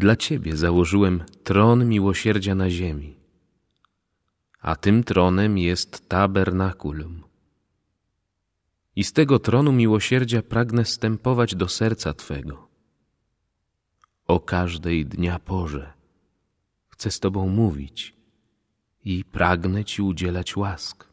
Dla Ciebie założyłem tron miłosierdzia na ziemi, a tym tronem jest tabernakulum. I z tego tronu miłosierdzia pragnę stępować do serca Twego. O każdej dnia porze chcę z Tobą mówić i pragnę Ci udzielać łask.